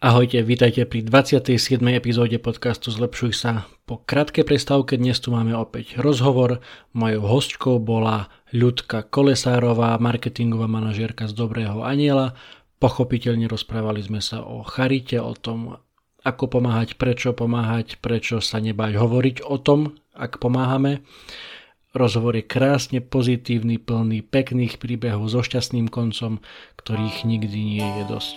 Ahojte, vítajte pri 27. epizóde podcastu Zlepšuj sa. Po krátkej prestávke dnes tu máme opäť rozhovor. Mojou hostkou bola Ľudka Kolesárová, marketingová manažérka z Dobrého aniela. Pochopiteľne rozprávali sme sa o charite, o tom, ako pomáhať, prečo pomáhať, prečo sa nebáť hovoriť o tom, ak pomáhame. Rozhovor je krásne pozitívny, plný pekných príbehov so šťastným koncom, ktorých nikdy nie je dosť.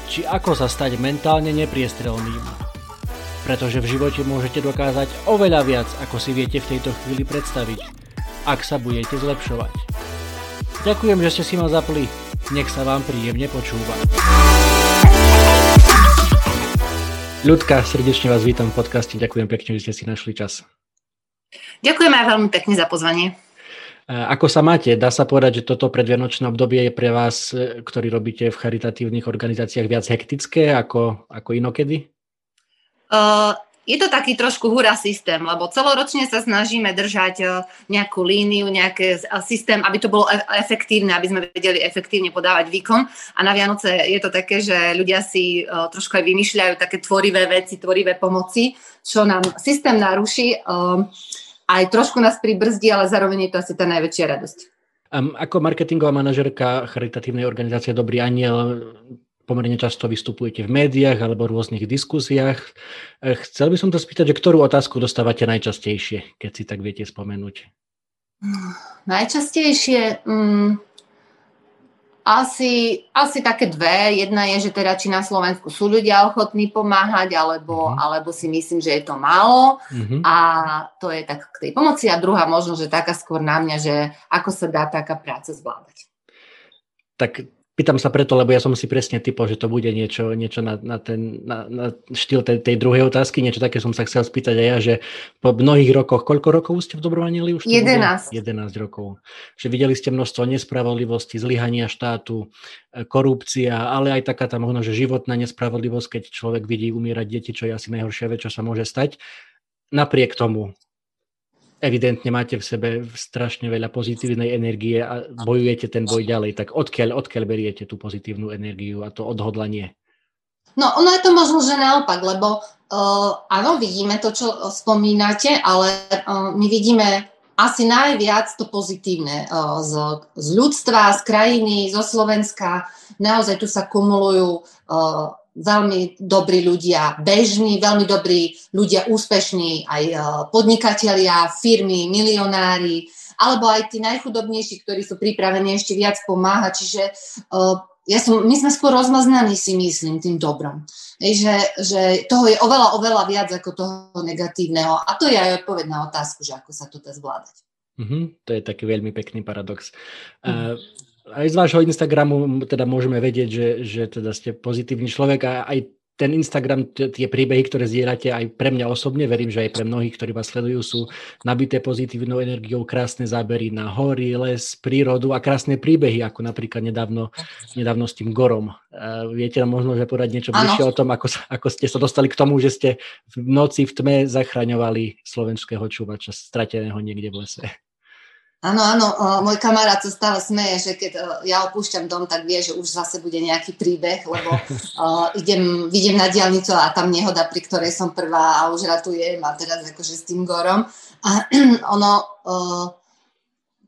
či ako sa stať mentálne nepriestrelným. Pretože v živote môžete dokázať oveľa viac, ako si viete v tejto chvíli predstaviť, ak sa budete zlepšovať. Ďakujem, že ste si ma zapli. Nech sa vám príjemne počúva. Ľudka, srdečne vás vítam v podcaste. Ďakujem pekne, že ste si našli čas. Ďakujem aj veľmi pekne za pozvanie. Ako sa máte? Dá sa povedať, že toto predvianočné obdobie je pre vás, e, ktorý robíte v charitatívnych organizáciách, viac hektické ako, ako inokedy? Uh, je to taký trošku hura systém, lebo celoročne sa snažíme držať e, nejakú líniu, nejaký systém, aby to bolo efektívne, aby sme vedeli efektívne podávať výkon. A na Vianoce je to také, že ľudia si trošku aj vymýšľajú také tvorivé veci, tvorivé pomoci, čo nám systém naruší. Aj trošku nás pribrzdí, ale zároveň je to asi tá najväčšia radosť. Um, ako marketingová manažerka charitatívnej organizácie Dobrý aniel pomerne často vystupujete v médiách alebo v rôznych diskusiách. E, chcel by som to spýtať, že ktorú otázku dostávate najčastejšie, keď si tak viete spomenúť? Najčastejšie... Mm, asi, asi také dve. Jedna je, že teda či na Slovensku sú ľudia ochotní pomáhať, alebo, uh-huh. alebo si myslím, že je to málo. Uh-huh. A to je tak k tej pomoci. A druhá možno, že taká skôr na mňa, že ako sa dá taká práca zvládať. Tak Pýtam sa preto, lebo ja som si presne typol, že to bude niečo, niečo na, na, ten, na, na štýl tej, tej druhej otázky, niečo také som sa chcel spýtať aj ja, že po mnohých rokoch, koľko rokov ste v Dobrovanili už? 11. 11 rokov. Že videli ste množstvo nespravodlivosti, zlyhania štátu, e, korupcia, ale aj taká tá možno, že životná nespravodlivosť, keď človek vidí umierať deti, čo je asi najhoršia vec, čo sa môže stať. Napriek tomu, evidentne máte v sebe strašne veľa pozitívnej energie a bojujete ten boj ďalej, tak odkiaľ, odkiaľ beriete tú pozitívnu energiu a to odhodlanie? No, ono je to možno, že naopak, lebo uh, áno, vidíme to, čo spomínate, ale uh, my vidíme asi najviac to pozitívne uh, z, z ľudstva, z krajiny, zo Slovenska. Naozaj tu sa kumulujú uh, veľmi dobrí ľudia, bežní, veľmi dobrí ľudia, úspešní, aj e, podnikatelia, firmy, milionári, alebo aj tí najchudobnejší, ktorí sú pripravení ešte viac pomáhať. Čiže uh, ja som, my sme skôr rozmaznaní, si myslím, tým dobrom. Ej, že, že toho je oveľa, oveľa viac ako toho negatívneho. A to je aj odpoveď na otázku, že ako sa to dá zvládať. Mm-hmm, to je taký veľmi pekný paradox. Mm. Uh, aj z vášho Instagramu teda môžeme vedieť, že, že teda ste pozitívny človek a aj ten Instagram, tie príbehy, ktoré zdieľate aj pre mňa osobne, verím, že aj pre mnohých, ktorí vás sledujú, sú nabité pozitívnou energiou, krásne zábery na hory, les, prírodu a krásne príbehy, ako napríklad nedávno, nedávno s tým Gorom. Uh, viete nám možno, že povedať niečo bližšie o tom, ako, ako ste sa dostali k tomu, že ste v noci v tme zachraňovali slovenského čuvača strateného niekde v lese. Áno, áno, môj kamarát sa stále smeje, že keď ja opúšťam dom, tak vie, že už zase bude nejaký príbeh, lebo uh, idem, idem na diálnicu a tam nehoda, pri ktorej som prvá a už ratujem a teraz akože s tým gorom. A ono, uh,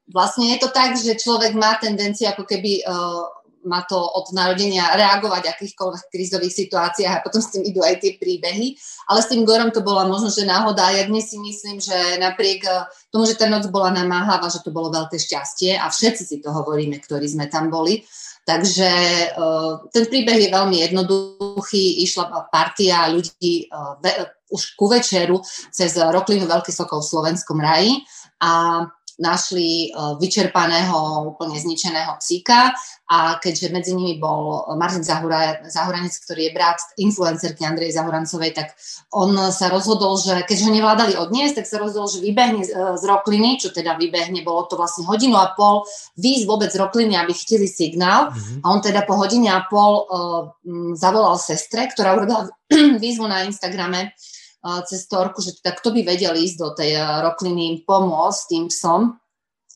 vlastne je to tak, že človek má tendenciu ako keby uh, má to od narodenia reagovať v akýchkoľvek krízových situáciách a potom s tým idú aj tie príbehy. Ale s tým Gorom to bola možno, že náhoda. Ja dnes si myslím, že napriek eh, tomu, že tá noc bola namáhavá, že to bolo veľké šťastie a všetci si to hovoríme, ktorí sme tam boli. Takže uh, ten príbeh je veľmi jednoduchý. Išla partia ľudí ve, už ku večeru cez Roklinu Veľký Sokol v Slovenskom raji a našli uh, vyčerpaného, úplne zničeného psíka a keďže medzi nimi bol Martin Zahura, Zahuranec, ktorý je brat influencerky Andrej Zahurancovej, tak on sa rozhodol, že keďže ho nevládali odniesť, tak sa rozhodol, že vybehne z rokliny, čo teda vybehne, bolo to vlastne hodinu a pol, výjsť vôbec z rokliny, aby chytili signál mm-hmm. a on teda po hodine a pol uh, zavolal sestre, ktorá urobila výzvu na Instagrame, cez Torku, že teda kto by vedel ísť do tej rokliny pomôcť tým psom.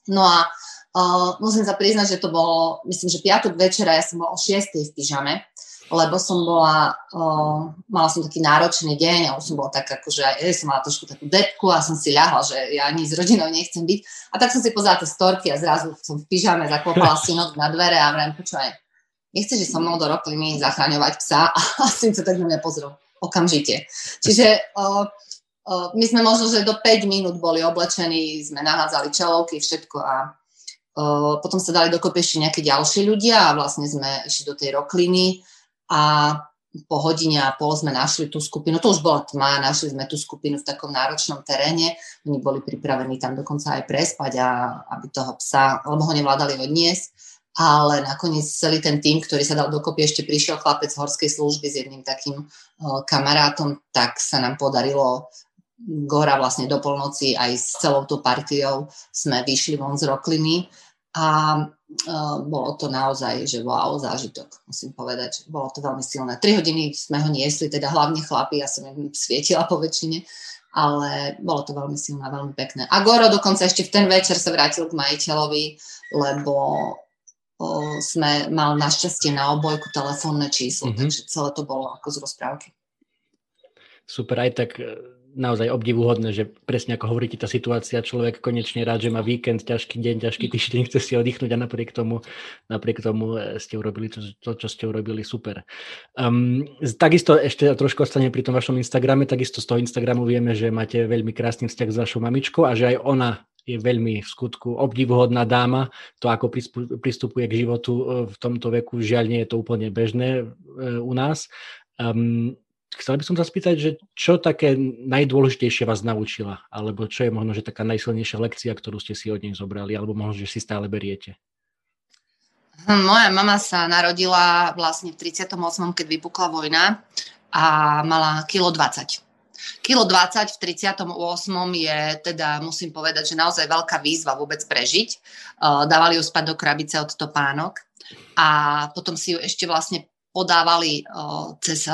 No a uh, musím sa priznať, že to bolo, myslím, že piatok večera, ja som bola o 6 v pyžame, lebo som bola, uh, mala som taký náročný deň a už som bola tak akože, ja som mala trošku takú depku a som si ľahla, že ja ani s rodinou nechcem byť. A tak som si pozrela tie storky a zrazu som v pyžame zaklopala synok na dvere a vrem, počúvaj, nechceš so mnou do rokliny zachraňovať psa? A syn sa tak na mňa pozrel okamžite. Čiže uh, uh, my sme možno, že do 5 minút boli oblečení, sme nahádzali čelovky, všetko a uh, potom sa dali dokopy ešte nejakí ďalší ľudia a vlastne sme išli do tej rokliny a po hodine a pol sme našli tú skupinu, to už bola tma, našli sme tú skupinu v takom náročnom teréne, oni boli pripravení tam dokonca aj prespať a aby toho psa, lebo ho nevládali odniesť ale nakoniec celý ten tým, ktorý sa dal dokopy, ešte prišiel chlapec z horskej služby s jedným takým kamarátom, tak sa nám podarilo Gora vlastne do polnoci aj s celou tú partiou sme vyšli von z Rokliny a bolo to naozaj, že wow, zážitok, musím povedať, že bolo to veľmi silné. Tri hodiny sme ho niesli, teda hlavne chlapi, ja som im svietila po väčšine, ale bolo to veľmi silné, veľmi pekné. A Goro dokonca ešte v ten večer sa vrátil k majiteľovi, lebo sme mal našťastie na obojku telefónne číslo, mm-hmm. takže celé to bolo ako z rozprávky. Super, aj tak e, naozaj obdivuhodné, že presne ako hovoríte, tá situácia, človek konečne rád, že má víkend, ťažký deň, ťažký týždeň, chce si oddychnúť a napriek tomu, napriek tomu e, ste urobili to, to čo ste urobili, super. Um, takisto ešte trošku ostane pri tom vašom Instagrame, takisto z toho Instagramu vieme, že máte veľmi krásny vzťah s vašou mamičkou a že aj ona je veľmi v skutku obdivuhodná dáma. To, ako pristupuje k životu e, v tomto veku, žiaľ nie je to úplne bežné e, u nás. Um, chcel by som sa spýtať, že čo také najdôležitejšie vás naučila? Alebo čo je možno, že taká najsilnejšia lekcia, ktorú ste si od nej zobrali? Alebo možno, že si stále beriete? Hm, moja mama sa narodila vlastne v 38. keď vypukla vojna a mala kilo 20. Kilo 20 v 38. je teda, musím povedať, že naozaj veľká výzva vôbec prežiť. Dávali ju spať do krabice od topánok a potom si ju ešte vlastne podávali cez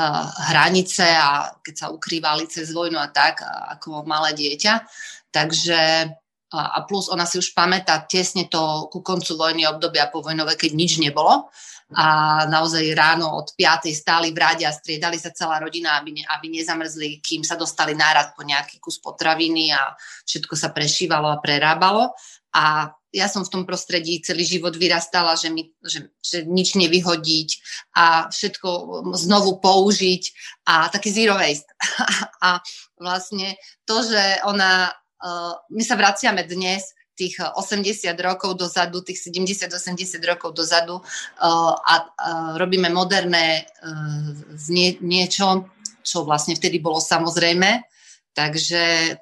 hranice a keď sa ukrývali cez vojnu a tak, ako malé dieťa. Takže a plus ona si už pamätá tesne to ku koncu vojny obdobia po vojnové, keď nič nebolo a naozaj ráno od 5. stáli v rade a striedali sa celá rodina, aby, ne, aby nezamrzli, kým sa dostali nárad po nejaký kus potraviny a všetko sa prešívalo a prerábalo. A ja som v tom prostredí celý život vyrastala, že, mi, že, že nič nevyhodiť a všetko znovu použiť a taký zero waste. a vlastne to, že ona, uh, my sa vraciame dnes tých 80 eh, rokov dozadu, tých 70-80 rokov dozadu uh, a uh, robíme moderné uh, nie, niečo, čo vlastne vtedy bolo samozrejme. Takže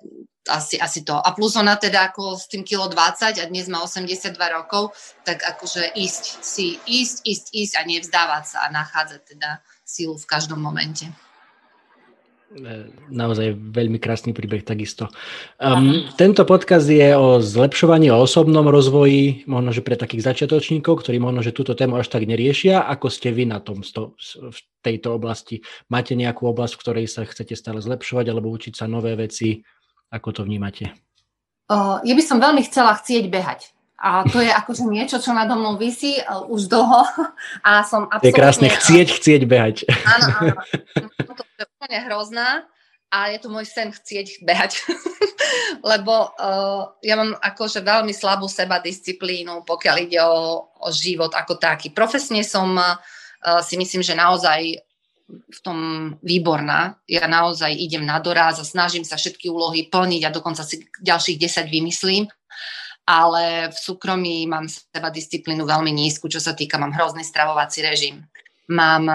asi, asi to. A plus ona teda ako s tým kilo 20 a dnes má 82 rokov, tak akože ísť si, ísť, ísť, ísť a nevzdávať sa a nachádzať teda sílu v každom momente. E, naozaj veľmi krásny príbeh takisto. Um, tento podcast je o zlepšovaní, o osobnom rozvoji, možno, že pre takých začiatočníkov, ktorí možno, že túto tému až tak neriešia. Ako ste vy na tom sto, v tejto oblasti? Máte nejakú oblasť, v ktorej sa chcete stále zlepšovať alebo učiť sa nové veci? Ako to vnímate? Uh, ja by som veľmi chcela chcieť behať. A to je akože niečo, čo nado mnou vysí uh, už dlho a som absolútne... Je krásne chcieť, chcieť behať. Áno, áno. Úplne hrozná a je to môj sen chcieť behať. Lebo uh, ja mám akože veľmi slabú seba disciplínu, pokiaľ ide o, o život ako taký. Profesne som uh, si myslím, že naozaj v tom výborná. Ja naozaj idem na doraz a snažím sa všetky úlohy plniť a dokonca si ďalších 10 vymyslím ale v súkromí mám seba disciplínu veľmi nízku, čo sa týka, mám hrozný stravovací režim. Mám,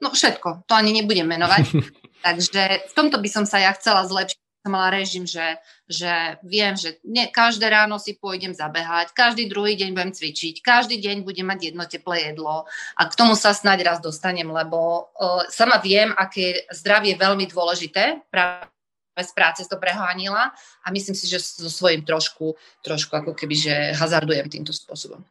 no všetko, to ani nebudem menovať. Takže v tomto by som sa ja chcela zlepšiť, som mala režim, že, že viem, že nie, každé ráno si pôjdem zabehať, každý druhý deň budem cvičiť, každý deň budem mať jedno teplé jedlo a k tomu sa snáď raz dostanem, lebo uh, sama viem, aké zdravie je veľmi dôležité. Práve z práce to preháňila a myslím si, že so svojím trošku, trošku ako keby, že hazardujem týmto spôsobom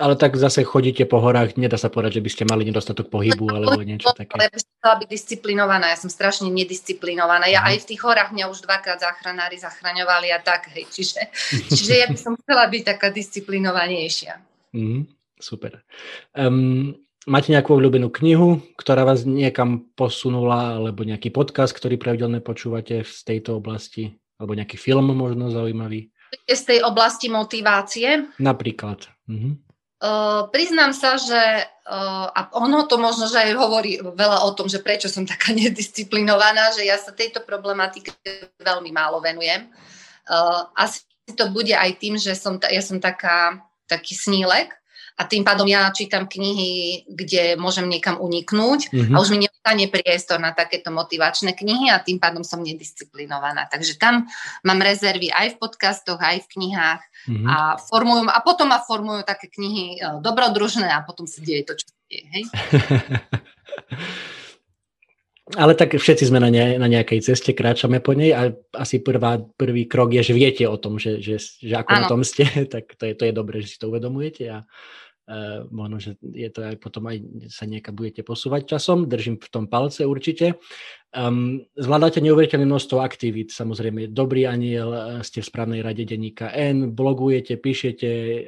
ale tak zase chodíte po horách, nedá sa povedať, že by ste mali nedostatok pohybu alebo niečo také. Ja by som chcela byť disciplinovaná, ja som strašne nedisciplinovaná. Ja aj v tých horách mňa už dvakrát záchranári zachraňovali a tak, hej, čiže, čiže ja by som chcela byť taká disciplinovanejšia. Mm, super. Um, máte nejakú obľúbenú knihu, ktorá vás niekam posunula, alebo nejaký podcast, ktorý pravidelne počúvate z tejto oblasti, alebo nejaký film možno zaujímavý? Z tej oblasti motivácie? Napríklad. Mhm. Uh, priznám sa, že uh, a ono to možno, že aj hovorí veľa o tom, že prečo som taká nedisciplinovaná, že ja sa tejto problematike veľmi málo venujem. Uh, asi to bude aj tým, že som, ja som taká, taký snílek, a tým pádom ja čítam knihy, kde môžem niekam uniknúť mm-hmm. a už mi neostane priestor na takéto motivačné knihy a tým pádom som nedisciplinovaná. Takže tam mám rezervy aj v podcastoch, aj v knihách mm-hmm. a formujú, a potom ma formujú také knihy e, dobrodružné a potom sa deje to, čo sa deje. Hej? Ale tak všetci sme na, ne, na nejakej ceste, kráčame po nej a asi prvá, prvý krok je, že viete o tom, že, že, že ako ano. na tom ste, tak to je, to je dobré, že si to uvedomujete a Uh, možno, že je to aj potom aj sa niekam budete posúvať časom, držím v tom palce určite. Um, zvládate neuveriteľné množstvo aktivít, samozrejme, dobrý aniel, e, ste v správnej rade denníka N, blogujete, píšete, e,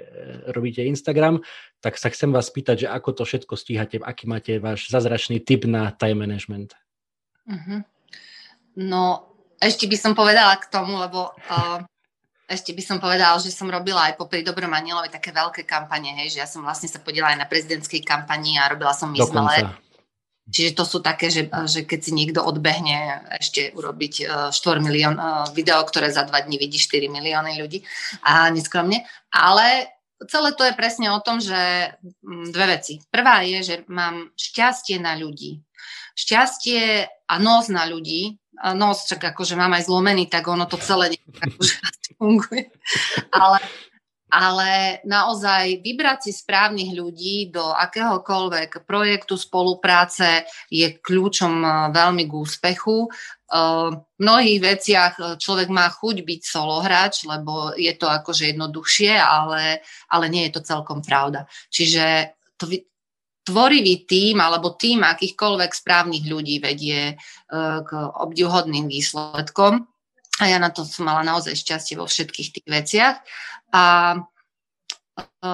robíte Instagram, tak sa chcem vás spýtať, že ako to všetko stíhate, aký máte váš zazračný tip na time management? Uh-huh. No, ešte by som povedala k tomu, lebo uh, ešte by som povedala, že som robila aj popri Dobrom anielovi také veľké kampane, hej, že ja som vlastne sa podielala aj na prezidentskej kampani a robila som Miss Čiže to sú také, že, že keď si niekto odbehne ešte urobiť 4 e, milión uh, video, ktoré za dva dní vidí 4 milióny ľudí a neskromne. Ale celé to je presne o tom, že mm, dve veci. Prvá je, že mám šťastie na ľudí. Šťastie a nos na ľudí, nos, čak akože mám aj zlomený, tak ono to celé akože funguje. Ale, ale naozaj vybrať si správnych ľudí do akéhokoľvek projektu spolupráce je kľúčom e, veľmi k úspechu. E, v mnohých veciach e, človek má chuť byť solohráč, lebo je to akože jednoduchšie, ale, ale nie je to celkom pravda. Čiže to, tvorivý tým alebo tým akýchkoľvek správnych ľudí vedie e, k obdivhodným výsledkom. A ja na to som mala naozaj šťastie vo všetkých tých veciach. A e,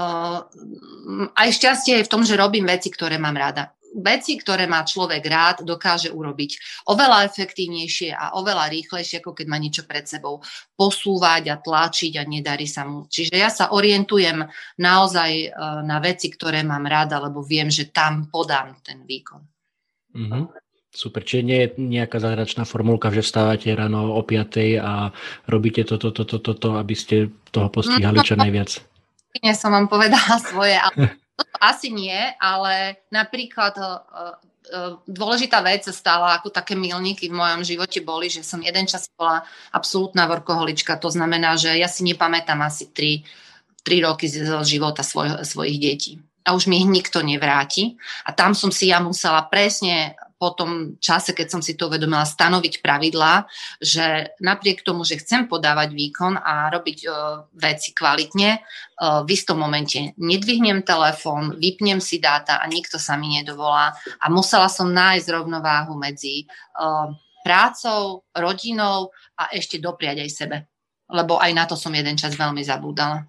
aj šťastie je v tom, že robím veci, ktoré mám rada veci, ktoré má človek rád, dokáže urobiť oveľa efektívnejšie a oveľa rýchlejšie, ako keď má niečo pred sebou posúvať a tlačiť a nedarí sa mu. Čiže ja sa orientujem naozaj e, na veci, ktoré mám ráda, lebo viem, že tam podám ten výkon. Mm-hmm. Super, čiže nie je nejaká zázračná formulka, že vstávate ráno o 5 a robíte toto, toto, toto, to, aby ste toho postihali čo najviac. Nie som vám povedala svoje, ale asi nie, ale napríklad uh, uh, dôležitá vec sa stala, ako také milníky v mojom živote boli, že som jeden čas bola absolútna workoholička. To znamená, že ja si nepamätám asi 3, 3 roky z života svoj, svojich detí. A už mi ich nikto nevráti. A tam som si ja musela presne po tom čase, keď som si to uvedomila, stanoviť pravidlá, že napriek tomu, že chcem podávať výkon a robiť uh, veci kvalitne, uh, v istom momente nedvihnem telefón, vypnem si dáta a nikto sa mi nedovolá. A musela som nájsť rovnováhu medzi uh, prácou, rodinou a ešte dopriať aj sebe. Lebo aj na to som jeden čas veľmi zabúdala.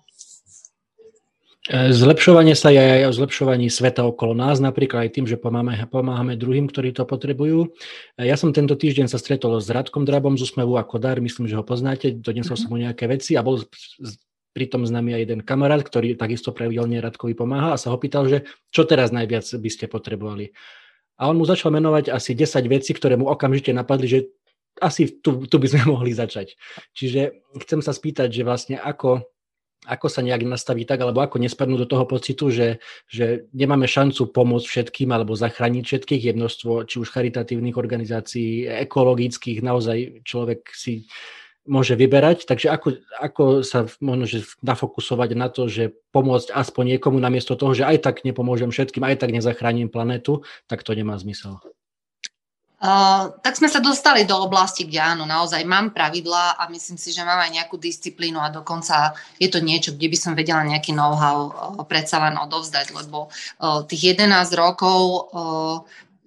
E, zlepšovanie sa je aj o zlepšovaní sveta okolo nás, napríklad aj tým, že pomáhame, pomáhame druhým, ktorí to potrebujú. E, ja som tento týždeň sa stretol s Radkom Drabom z Úsmevu a Kodár, myslím, že ho poznáte, doniesol mm-hmm. som mu nejaké veci a bol pritom s nami aj jeden kamarát, ktorý takisto pravidelne Radkovi pomáha a sa ho pýtal, že čo teraz najviac by ste potrebovali. A on mu začal menovať asi 10 vecí, ktoré mu okamžite napadli, že asi tu, tu by sme mohli začať. Čiže chcem sa spýtať, že vlastne ako ako sa nejak nastaviť tak, alebo ako nespadnúť do toho pocitu, že, že nemáme šancu pomôcť všetkým alebo zachrániť všetkých. Je množstvo či už charitatívnych organizácií, ekologických, naozaj človek si môže vyberať. Takže ako, ako sa možno že nafokusovať na to, že pomôcť aspoň niekomu namiesto toho, že aj tak nepomôžem všetkým, aj tak nezachránim planetu, tak to nemá zmysel. Uh, tak sme sa dostali do oblasti, kde áno, naozaj mám pravidlá a myslím si, že mám aj nejakú disciplínu a dokonca je to niečo, kde by som vedela nejaký know-how uh, predsa len odovzdať, lebo uh, tých 11 rokov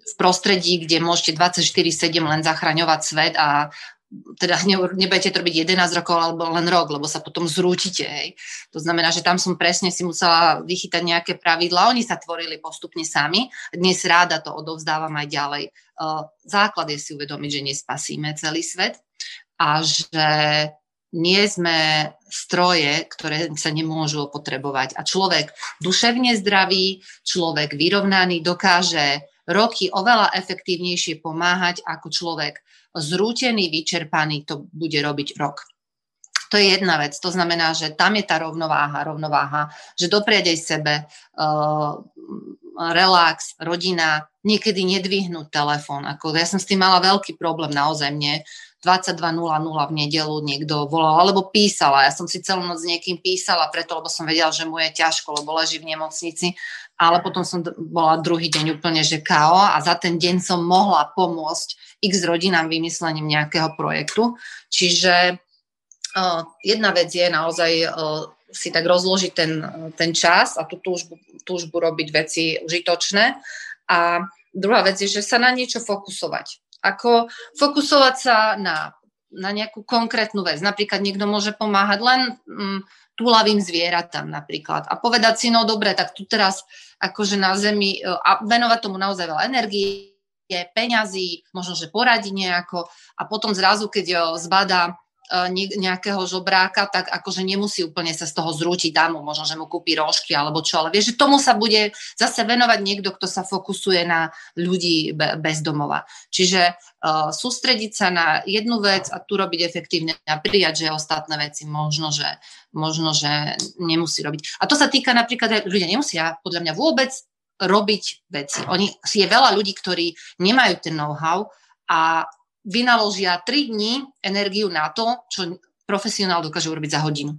v prostredí, kde môžete 24-7 len zachraňovať svet a teda ne, nebudete to robiť 11 rokov alebo len rok, lebo sa potom zrútite. Hej. To znamená, že tam som presne si musela vychytať nejaké pravidla. Oni sa tvorili postupne sami. Dnes ráda to odovzdávam aj ďalej. Základ je si uvedomiť, že nespasíme celý svet a že nie sme stroje, ktoré sa nemôžu opotrebovať. A človek duševne zdravý, človek vyrovnaný dokáže roky oveľa efektívnejšie pomáhať ako človek zrútený, vyčerpaný to bude robiť rok. To je jedna vec. To znamená, že tam je tá rovnováha, rovnováha, že dopriať aj sebe, uh, relax, rodina, niekedy nedvihnúť telefón. Ako, ja som s tým mala veľký problém naozaj mne. 22.00 v nedelu niekto volal alebo písala. Ja som si celú noc s niekým písala preto, lebo som vedela, že mu je ťažko, lebo leží v nemocnici ale potom som bola druhý deň úplne, že KO a za ten deň som mohla pomôcť x rodinám vymyslením nejakého projektu. Čiže uh, jedna vec je naozaj uh, si tak rozložiť ten, ten čas a tú túžbu, túžbu robiť veci užitočné. A druhá vec je, že sa na niečo fokusovať. Ako fokusovať sa na, na nejakú konkrétnu vec. Napríklad niekto môže pomáhať len... Um, túlavým zvieratám napríklad. A povedať si, no dobre, tak tu teraz akože na zemi e, a venovať tomu naozaj veľa energie, peňazí, možno, že poradí nejako a potom zrazu, keď zbadá E, nejakého žobráka, tak akože nemusí úplne sa z toho zrútiť, dá možno, že mu kúpi rožky alebo čo, ale vie, že tomu sa bude zase venovať niekto, kto sa fokusuje na ľudí bez domova. Čiže uh, sústrediť sa na jednu vec a tu robiť efektívne a prijať, že ostatné veci možno, že, možno, že nemusí robiť. A to sa týka napríklad, ľudia nemusia podľa mňa vôbec robiť veci. Oni, je veľa ľudí, ktorí nemajú ten know-how a vynaložia 3 dní energiu na to, čo profesionál dokáže urobiť za hodinu.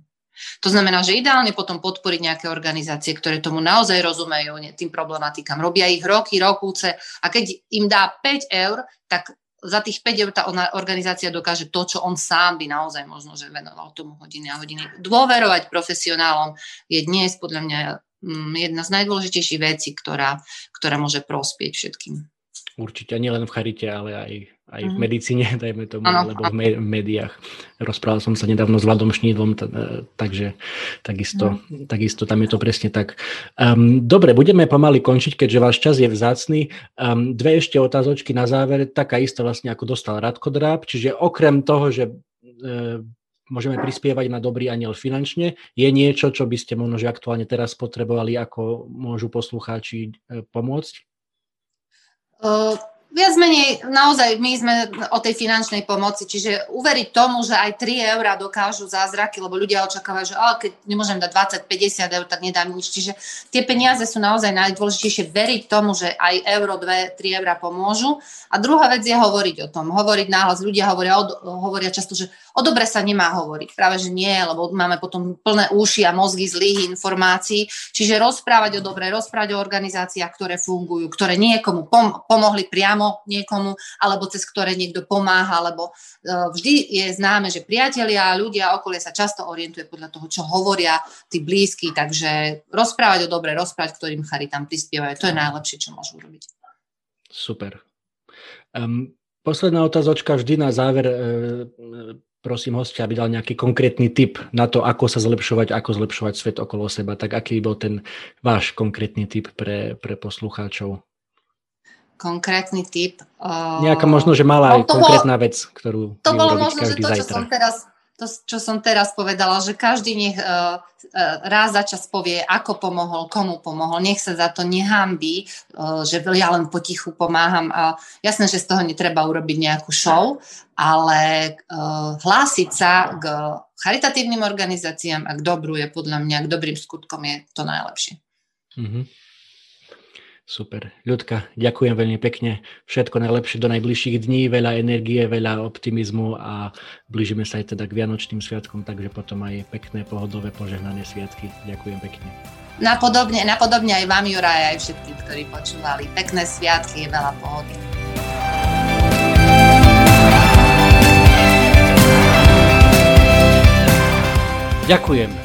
To znamená, že ideálne potom podporiť nejaké organizácie, ktoré tomu naozaj rozumejú, tým problematikám. Robia ich roky, rokúce a keď im dá 5 eur, tak za tých 5 eur tá organizácia dokáže to, čo on sám by naozaj možno, že venoval tomu hodiny a hodiny. Dôverovať profesionálom je dnes podľa mňa mm, jedna z najdôležitejších vecí, ktorá, ktorá môže prospieť všetkým. Určite, nielen v charite, ale aj aj v mhm. medicíne, dajme tomu, ano, alebo v, me- v médiách. Rozprával som sa nedávno s Vladom Šnídlom, t- e, takže takisto, no. takisto tam je to presne tak. Um, dobre, budeme pomaly končiť, keďže váš čas je vzácný. Um, dve ešte otázočky na záver, taká istá vlastne ako dostal Radko Dráb, čiže okrem toho, že uh, môžeme prispievať na dobrý aniel finančne, je niečo, čo by ste možno že aktuálne teraz potrebovali, ako môžu poslucháči uh, pomôcť? Uh Viac menej, naozaj my sme o tej finančnej pomoci, čiže uveriť tomu, že aj 3 eurá dokážu zázraky, lebo ľudia očakávajú, že keď nemôžem dať 20-50 eur, tak nedám nič. Čiže tie peniaze sú naozaj najdôležitejšie, veriť tomu, že aj euro, 2, 3 eurá pomôžu. A druhá vec je hovoriť o tom, hovoriť náhlas. Ľudia hovoria, hovoria často, že o dobre sa nemá hovoriť. Práve, že nie, lebo máme potom plné uši a mozgy zlých informácií. Čiže rozprávať o dobre, rozprávať o organizáciách, ktoré fungujú, ktoré niekomu pom- pomohli priamo niekomu, alebo cez ktoré niekto pomáha, lebo e, vždy je známe, že priatelia a ľudia okolie sa často orientuje podľa toho, čo hovoria tí blízky, takže rozprávať o dobre, rozprávať, ktorým charitám prispievajú, to je najlepšie, čo môžu urobiť. Super. Um, posledná otázočka vždy na záver. E, prosím hostia, aby dal nejaký konkrétny tip na to, ako sa zlepšovať, ako zlepšovať svet okolo seba. Tak aký bol ten váš konkrétny tip pre, pre poslucháčov? konkrétny typ. Nejaká možno, že malá no, konkrétna vec, ktorú To bolo možno, že to, čo zajtra. som teraz to, čo som teraz povedala, že každý nech uh, raz za čas povie, ako pomohol, komu pomohol, nech sa za to nehambí, uh, že ja len potichu pomáham. A jasné, že z toho netreba urobiť nejakú show, ale uh, hlásiť sa k charitatívnym organizáciám a k dobru je podľa mňa, k dobrým skutkom je to najlepšie. Mm-hmm. Super. Ľudka, ďakujem veľmi pekne. Všetko najlepšie do najbližších dní, veľa energie, veľa optimizmu a blížime sa aj teda k Vianočným sviatkom, takže potom aj pekné, pohodové, požehnané sviatky. Ďakujem pekne. Napodobne, napodobne aj vám, Juraj, aj všetky, ktorí počúvali. Pekné sviatky, veľa pohody. Ďakujem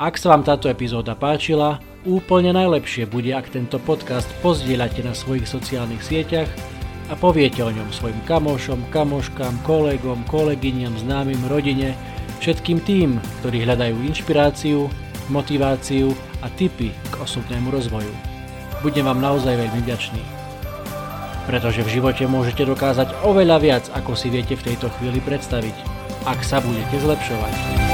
Ak sa vám táto epizóda páčila, úplne najlepšie bude, ak tento podcast pozdieľate na svojich sociálnych sieťach a poviete o ňom svojim kamošom, kamoškám, kolegom, kolegyňam, známym, rodine, všetkým tým, ktorí hľadajú inšpiráciu, motiváciu a tipy k osobnému rozvoju. Budem vám naozaj veľmi vďačný. Pretože v živote môžete dokázať oveľa viac, ako si viete v tejto chvíli predstaviť, ak sa budete zlepšovať.